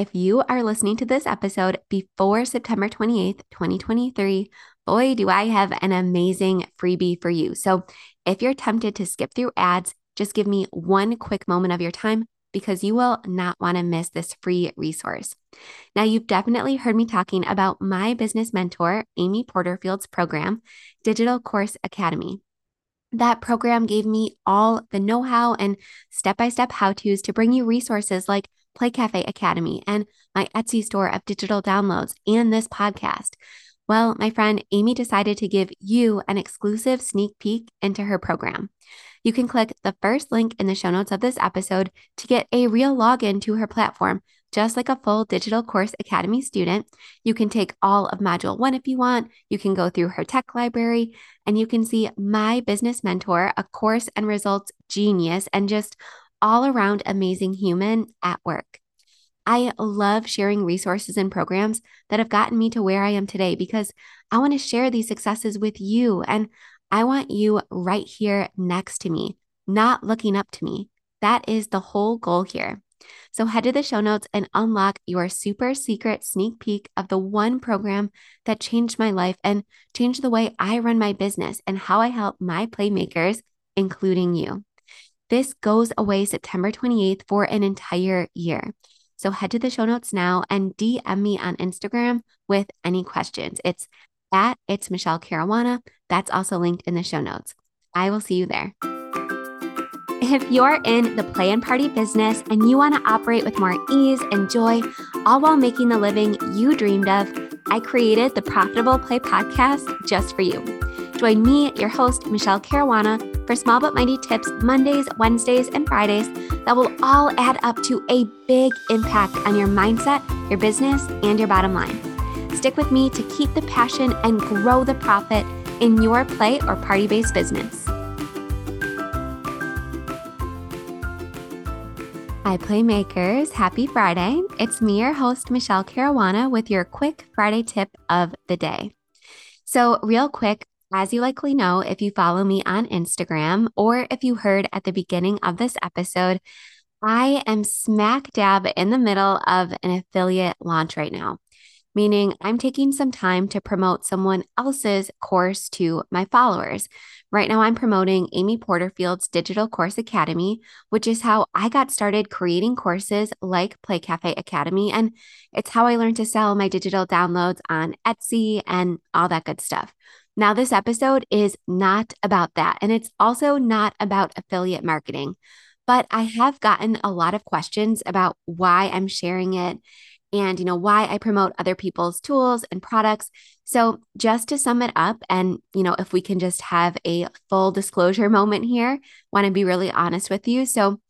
if you are listening to this episode before September 28th, 2023, boy, do I have an amazing freebie for you. So if you're tempted to skip through ads, just give me one quick moment of your time because you will not want to miss this free resource. Now, you've definitely heard me talking about my business mentor, Amy Porterfield's program, Digital Course Academy. That program gave me all the know how and step by step how to's to bring you resources like Play Cafe Academy and my Etsy store of digital downloads and this podcast. Well, my friend Amy decided to give you an exclusive sneak peek into her program. You can click the first link in the show notes of this episode to get a real login to her platform. Just like a full Digital Course Academy student, you can take all of Module 1 if you want. You can go through her tech library and you can see my business mentor, a course and results genius, and just all around amazing human at work. I love sharing resources and programs that have gotten me to where I am today because I want to share these successes with you. And I want you right here next to me, not looking up to me. That is the whole goal here. So head to the show notes and unlock your super secret sneak peek of the one program that changed my life and changed the way I run my business and how I help my playmakers, including you. This goes away September 28th for an entire year. So head to the show notes now and DM me on Instagram with any questions. It's at It's Michele Caruana. That's also linked in the show notes. I will see you there. If you're in the play and party business and you want to operate with more ease and joy, all while making the living you dreamed of, I created the Profitable Play podcast just for you. Join me, your host, Michele Caruana, for small but mighty tips Mondays, Wednesdays, and Fridays that will all add up to a big impact on your mindset, your business, and your bottom line. Stick with me to keep the passion and grow the profit in your play or party based business. Hi, Playmakers. Happy Friday. It's me, your host, Michele Caruana, with your quick Friday tip of the day. So, real quick, as you likely know, if you follow me on Instagram or if you heard at the beginning of this episode, I am smack dab in the middle of an affiliate launch right now meaning I'm taking some time to promote someone else's course to my followers. Right now, I'm promoting Amy Porterfield's Digital Course Academy, which is how I got started creating courses like Play Cafe Academy. And it's how I learned to sell my digital downloads on Etsy and all that good stuff. Now, this episode is not about that. And it's also not about affiliate marketing. But I have gotten a lot of questions about why I'm sharing it and you know why I promote other people's tools and products. So just to sum it up and you know if we can just have a full disclosure moment here, want to be really honest with you. So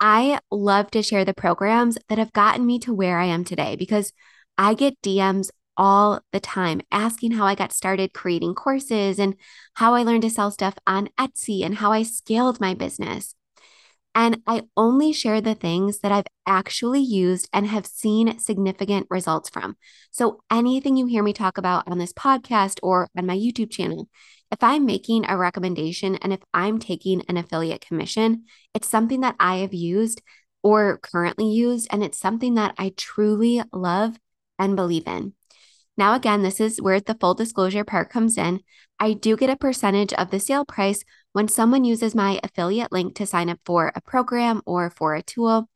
I love to share the programs that have gotten me to where I am today because I get DMs all the time asking how I got started creating courses and how I learned to sell stuff on Etsy and how I scaled my business. And I only share the things that I've actually used and have seen significant results from. So anything you hear me talk about on this podcast or on my YouTube channel, if I'm making a recommendation and if I'm taking an affiliate commission, it's something that I have used or currently used, and it's something that I truly love and believe in. Now, again, this is where the full disclosure part comes in. I do get a percentage of the sale price when someone uses my affiliate link to sign up for a program or for a tool.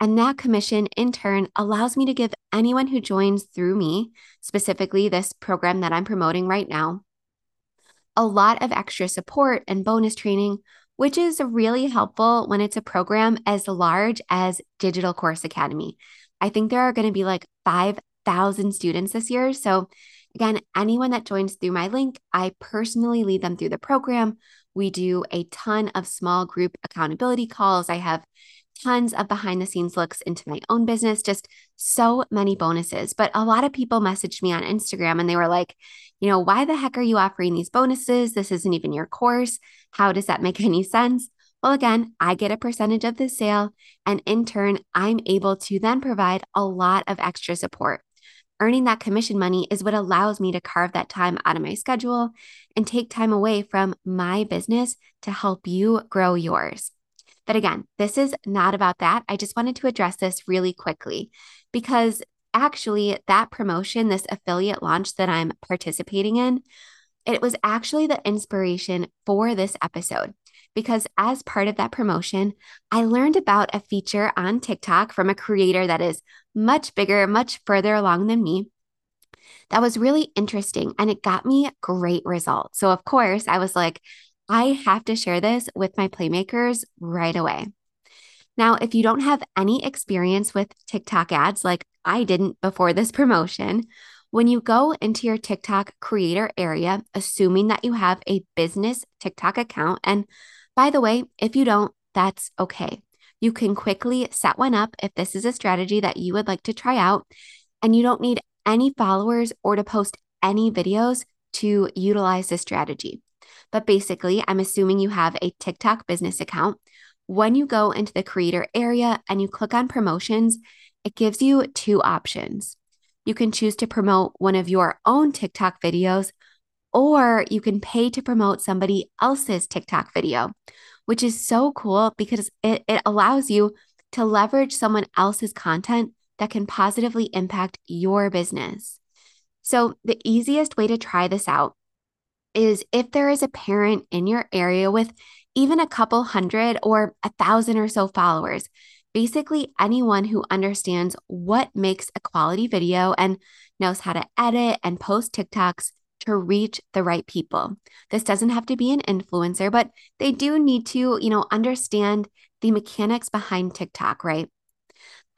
And that commission, in turn, allows me to give anyone who joins through me, specifically this program that I'm promoting right now, a lot of extra support and bonus training, which is really helpful when it's a program as large as Digital Course Academy. I think there are going to be like 5,000 students this year. So, again, anyone that joins through my link, I personally lead them through the program we do a ton of small group accountability calls. I have tons of behind the scenes looks into my own business, just so many bonuses. But a lot of people messaged me on Instagram and they were like, you know, why the heck are you offering these bonuses? This isn't even your course. How does that make any sense? Well, again, I get a percentage of the sale, and in turn, I'm able to then provide a lot of extra support. Earning that commission money is what allows me to carve that time out of my schedule and take time away from my business to help you grow yours. But again, this is not about that. I just wanted to address this really quickly because actually, that promotion, this affiliate launch that I'm participating in, it was actually the inspiration for this episode because as part of that promotion, I learned about a feature on TikTok from a creator that is much bigger, much further along than me. That was really interesting and it got me great results. So, of course, I was like, I have to share this with my playmakers right away. Now, if you don't have any experience with TikTok ads like I didn't before this promotion, when you go into your TikTok creator area, assuming that you have a business TikTok account, and by the way, if you don't, that's okay. You can quickly set one up if this is a strategy that you would like to try out, and you don't need any followers or to post any videos to utilize this strategy. But basically, I'm assuming you have a TikTok business account. When you go into the creator area and you click on promotions, it gives you two options. You can choose to promote one of your own TikTok videos, or you can pay to promote somebody else's TikTok video, which is so cool because it, it allows you to leverage someone else's content that can positively impact your business. So, the easiest way to try this out is if there is a parent in your area with even a couple hundred or a thousand or so followers, basically anyone who understands what makes a quality video and knows how to edit and post TikToks to reach the right people. This doesn't have to be an influencer, but they do need to, you know, understand the mechanics behind TikTok, right?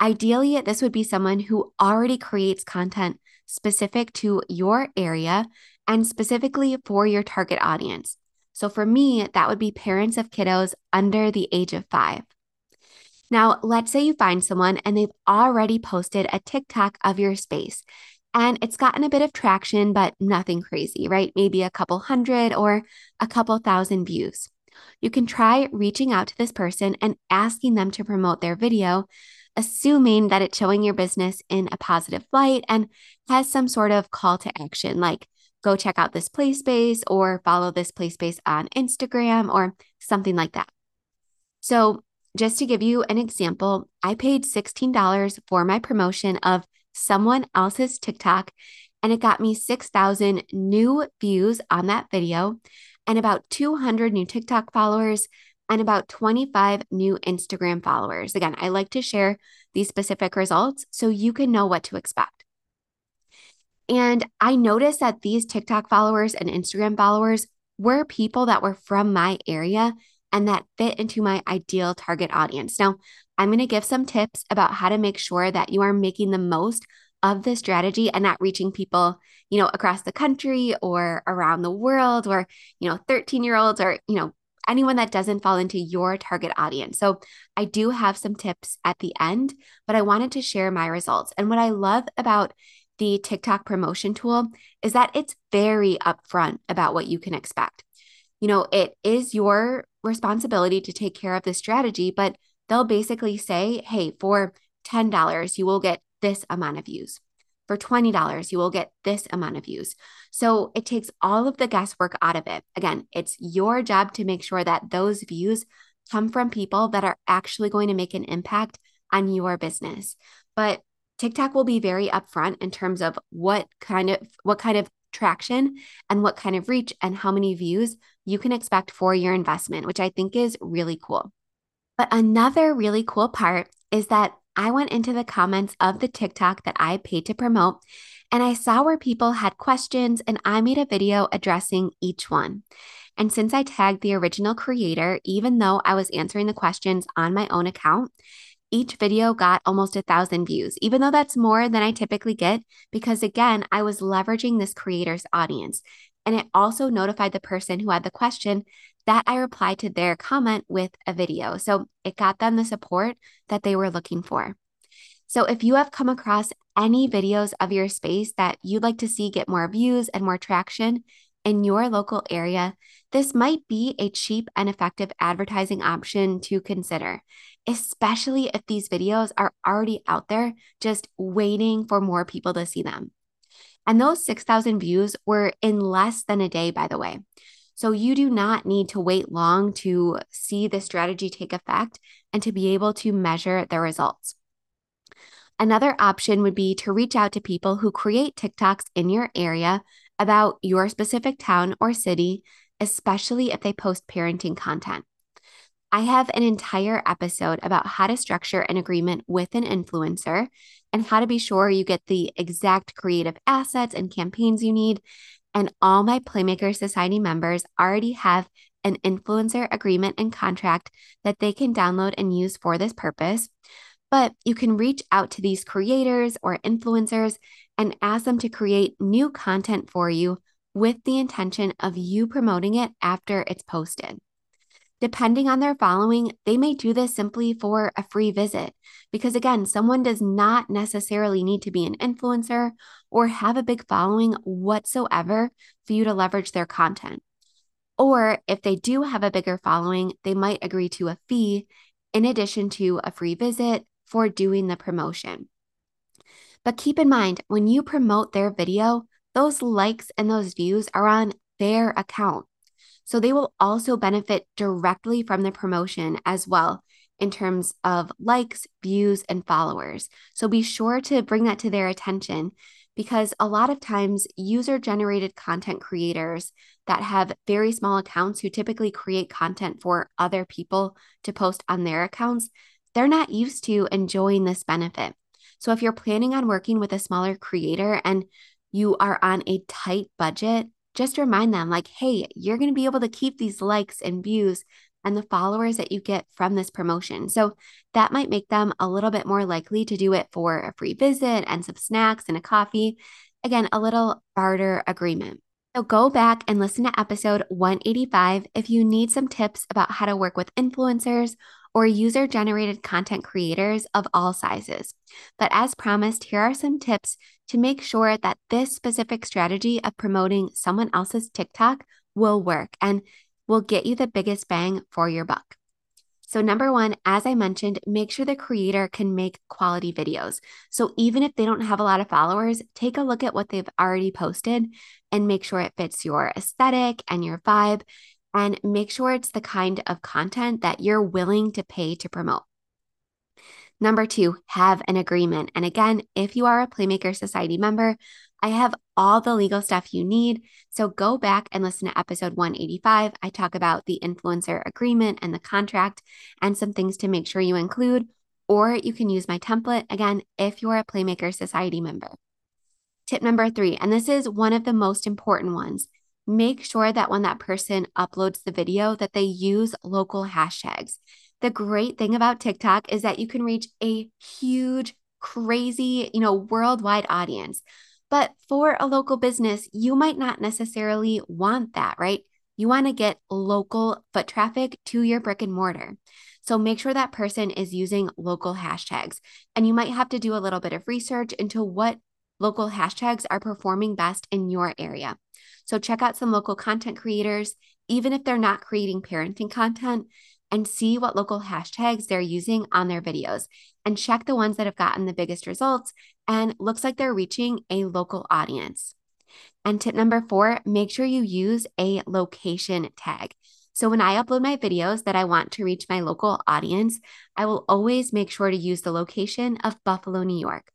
Ideally, this would be someone who already creates content specific to your area and specifically for your target audience. So for me, that would be parents of kiddos under the age of five. Now, let's say you find someone and they've already posted a TikTok of your space and it's gotten a bit of traction, but nothing crazy, right? Maybe a couple hundred or a couple thousand views. You can try reaching out to this person and asking them to promote their video assuming that it's showing your business in a positive light and has some sort of call to action, like go check out this play space or follow this play space on Instagram or something like that. So, just to give you an example, I paid $16 for my promotion of someone else's TikTok, and it got me 6,000 new views on that video and about 200 new TikTok followers and about 25 new Instagram followers. Again, I like to share these specific results so you can know what to expect. And I noticed that these TikTok followers and Instagram followers were people that were from my area and that fit into my ideal target audience. Now, I'm going to give some tips about how to make sure that you are making the most of this strategy and not reaching people, you know, across the country or around the world or, you know, 13 year olds or, you know, anyone that doesn't fall into your target audience. So I do have some tips at the end, but I wanted to share my results. And what I love about the TikTok promotion tool is that it's very upfront about what you can expect. You know, it is your responsibility to take care of the strategy, but they'll basically say, hey, for $10, you will get this amount of views. For $20, you will get this amount of views. So it takes all of the guesswork out of it. Again, it's your job to make sure that those views come from people that are actually going to make an impact on your business. But TikTok will be very upfront in terms of what kind of what kind of traction and what kind of reach and how many views you can expect for your investment, which I think is really cool. But another really cool part is that I went into the comments of the TikTok that I paid to promote and I saw where people had questions and I made a video addressing each one. And since I tagged the original creator, even though I was answering the questions on my own account, each video got almost a thousand views, even though that's more than I typically get, because again, I was leveraging this creator's audience. And it also notified the person who had the question that I replied to their comment with a video. So it got them the support that they were looking for. So if you have come across any videos of your space that you'd like to see get more views and more traction in your local area, this might be a cheap and effective advertising option to consider, especially if these videos are already out there just waiting for more people to see them. And those 6,000 views were in less than a day, by the way. So you do not need to wait long to see the strategy take effect and to be able to measure the results. Another option would be to reach out to people who create TikToks in your area about your specific town or city, especially if they post parenting content. I have an entire episode about how to structure an agreement with an influencer and how to be sure you get the exact creative assets and campaigns you need. And all my Playmaker Society members already have an influencer agreement and contract that they can download and use for this purpose. But you can reach out to these creators or influencers and ask them to create new content for you with the intention of you promoting it after it's posted. Depending on their following, they may do this simply for a free visit. Because again, someone does not necessarily need to be an influencer or have a big following whatsoever for you to leverage their content. Or if they do have a bigger following, they might agree to a fee in addition to a free visit for doing the promotion. But keep in mind, when you promote their video, those likes and those views are on their account. So they will also benefit directly from the promotion as well in terms of likes, views, and followers. So be sure to bring that to their attention because a lot of times user generated content creators that have very small accounts who typically create content for other people to post on their accounts, they're not used to enjoying this benefit. So if you're planning on working with a smaller creator and you are on a tight budget, just remind them like, hey, you're going to be able to keep these likes and views and the followers that you get from this promotion. So that might make them a little bit more likely to do it for a free visit and some snacks and a coffee. Again, a little barter agreement. So go back and listen to episode 185 if you need some tips about how to work with influencers or user generated content creators of all sizes. But as promised, here are some tips to make sure that this specific strategy of promoting someone else's TikTok will work and will get you the biggest bang for your buck. So, number one, as I mentioned, make sure the creator can make quality videos. So, even if they don't have a lot of followers, take a look at what they've already posted and make sure it fits your aesthetic and your vibe and make sure it's the kind of content that you're willing to pay to promote. Number two, have an agreement. And again, if you are a Playmaker Society member, I have all the legal stuff you need. So go back and listen to episode 185. I talk about the influencer agreement and the contract and some things to make sure you include, or you can use my template again if you're a Playmaker Society member. Tip number three, and this is one of the most important ones make sure that when that person uploads the video that they use local hashtags. The great thing about TikTok is that you can reach a huge, crazy, you know, worldwide audience. But for a local business, you might not necessarily want that, right? You want to get local foot traffic to your brick and mortar. So make sure that person is using local hashtags. And you might have to do a little bit of research into what local hashtags are performing best in your area. So check out some local content creators, even if they're not creating parenting content, and see what local hashtags they're using on their videos and check the ones that have gotten the biggest results and looks like they're reaching a local audience. And tip number four, make sure you use a location tag. So when I upload my videos that I want to reach my local audience, I will always make sure to use the location of Buffalo, New York.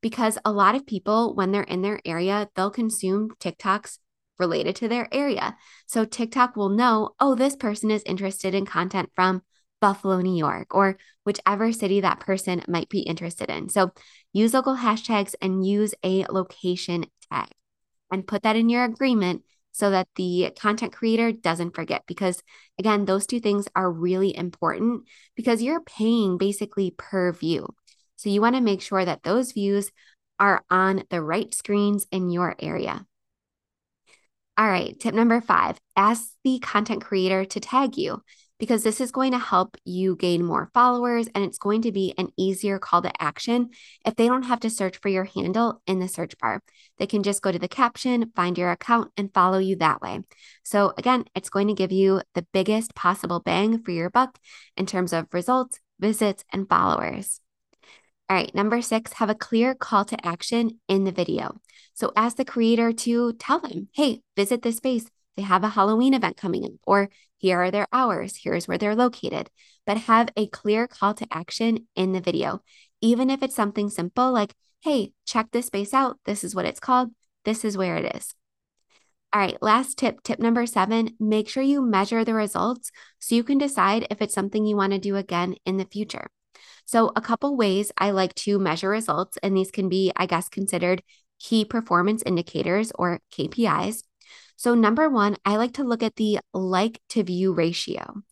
Because a lot of people, when they're in their area, they'll consume TikToks related to their area. So TikTok will know, oh, this person is interested in content from Buffalo, New York, or whichever city that person might be interested in. So use local hashtags and use a location tag and put that in your agreement so that the content creator doesn't forget. Because again, those two things are really important because you're paying basically per view. So you want to make sure that those views are on the right screens in your area. All right, tip number five ask the content creator to tag you because this is going to help you gain more followers and it's going to be an easier call to action if they don't have to search for your handle in the search bar. They can just go to the caption, find your account, and follow you that way. So, again, it's going to give you the biggest possible bang for your buck in terms of results, visits, and followers. All right, number six, have a clear call to action in the video. So ask the creator to tell them, hey, visit this space they have a Halloween event coming up, or here are their hours, here's where they're located, but have a clear call to action in the video. Even if it's something simple like, hey, check this space out. This is what it's called. This is where it is. All right, last tip, tip number seven make sure you measure the results so you can decide if it's something you want to do again in the future. So, a couple ways I like to measure results, and these can be, I guess, considered key performance indicators or KPIs. So, number one, I like to look at the like to view ratio.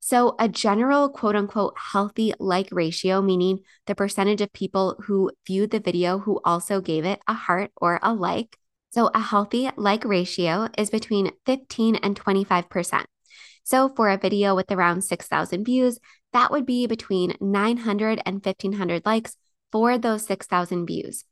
So, a general quote unquote healthy like ratio, meaning the percentage of people who viewed the video who also gave it a heart or a like, so, a healthy like ratio is between 15 and 25%. So, for a video with around 6,000 views, that would be between 900 and 1,500 likes for those 6,000 views.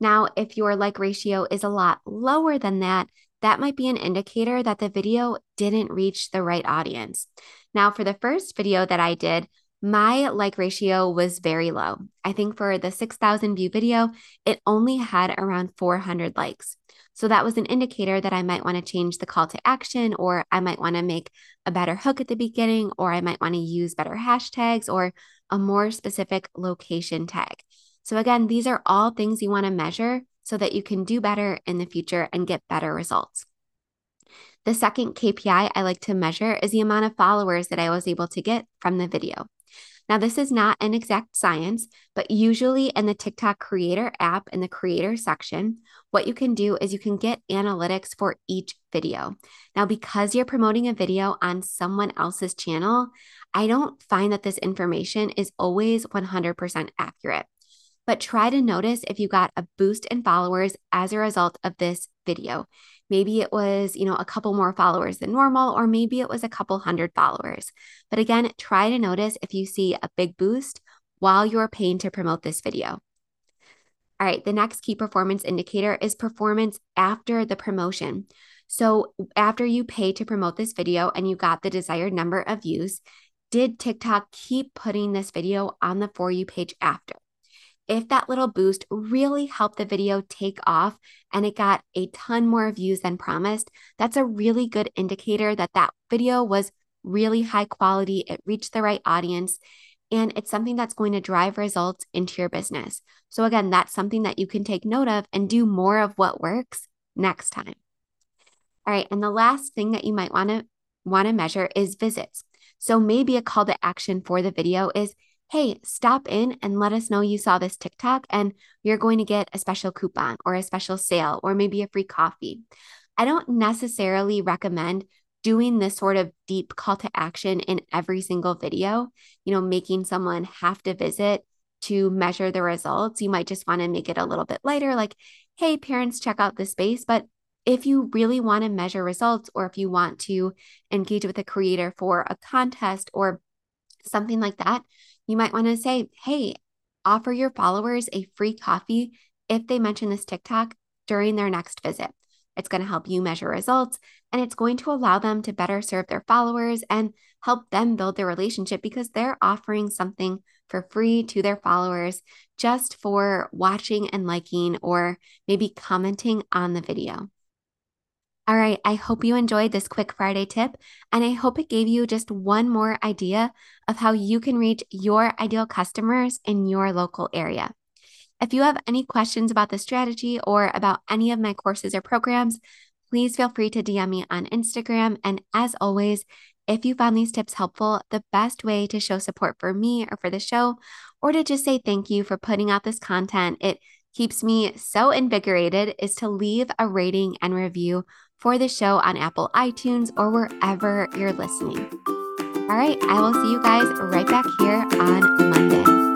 Now, if your like ratio is a lot lower than that, that might be an indicator that the video didn't reach the right audience. Now, for the first video that I did, my like ratio was very low. I think for the 6,000 view video, it only had around 400 likes. So that was an indicator that I might want to change the call to action, or I might want to make a better hook at the beginning, or I might want to use better hashtags or a more specific location tag. So, again, these are all things you want to measure so that you can do better in the future and get better results. The second KPI I like to measure is the amount of followers that I was able to get from the video. Now, this is not an exact science, but usually in the TikTok creator app in the creator section, what you can do is you can get analytics for each video. Now, because you're promoting a video on someone else's channel, I don't find that this information is always 100% accurate. But try to notice if you got a boost in followers as a result of this video. Maybe it was, you know, a couple more followers than normal, or maybe it was a couple hundred followers. But again, try to notice if you see a big boost while you're paying to promote this video. All right, the next key performance indicator is performance after the promotion. So, after you pay to promote this video and you got the desired number of views, did TikTok keep putting this video on the For You page after? If that little boost really helped the video take off and it got a ton more views than promised, that's a really good indicator that that video was really high quality. It reached the right audience and it's something that's going to drive results into your business. So, again, that's something that you can take note of and do more of what works next time. All right. And the last thing that you might want to want to measure is visits. So maybe a call to action for the video is hey, stop in and let us know you saw this TikTok and you're going to get a special coupon or a special sale or maybe a free coffee. I don't necessarily recommend doing this sort of deep call to action in every single video, you know, making someone have to visit to measure the results. You might just want to make it a little bit lighter, like, hey, parents, check out this space. But if you really want to measure results or if you want to engage with a creator for a contest or something like that, you might want to say, hey, offer your followers a free coffee if they mention this TikTok during their next visit. It's going to help you measure results and it's going to allow them to better serve their followers and help them build their relationship because they're offering something for free to their followers just for watching and liking or maybe commenting on the video. All right, I hope you enjoyed this quick Friday tip, and I hope it gave you just one more idea of how you can reach your ideal customers in your local area. If you have any questions about the strategy or about any of my courses or programs, please feel free to DM me on Instagram. And as always, if you found these tips helpful, the best way to show support for me or for the show, or to just say thank you for putting out this content, it keeps me so invigorated, is to leave a rating and review for the show on Apple iTunes or wherever you're listening. All right, I will see you guys right back here on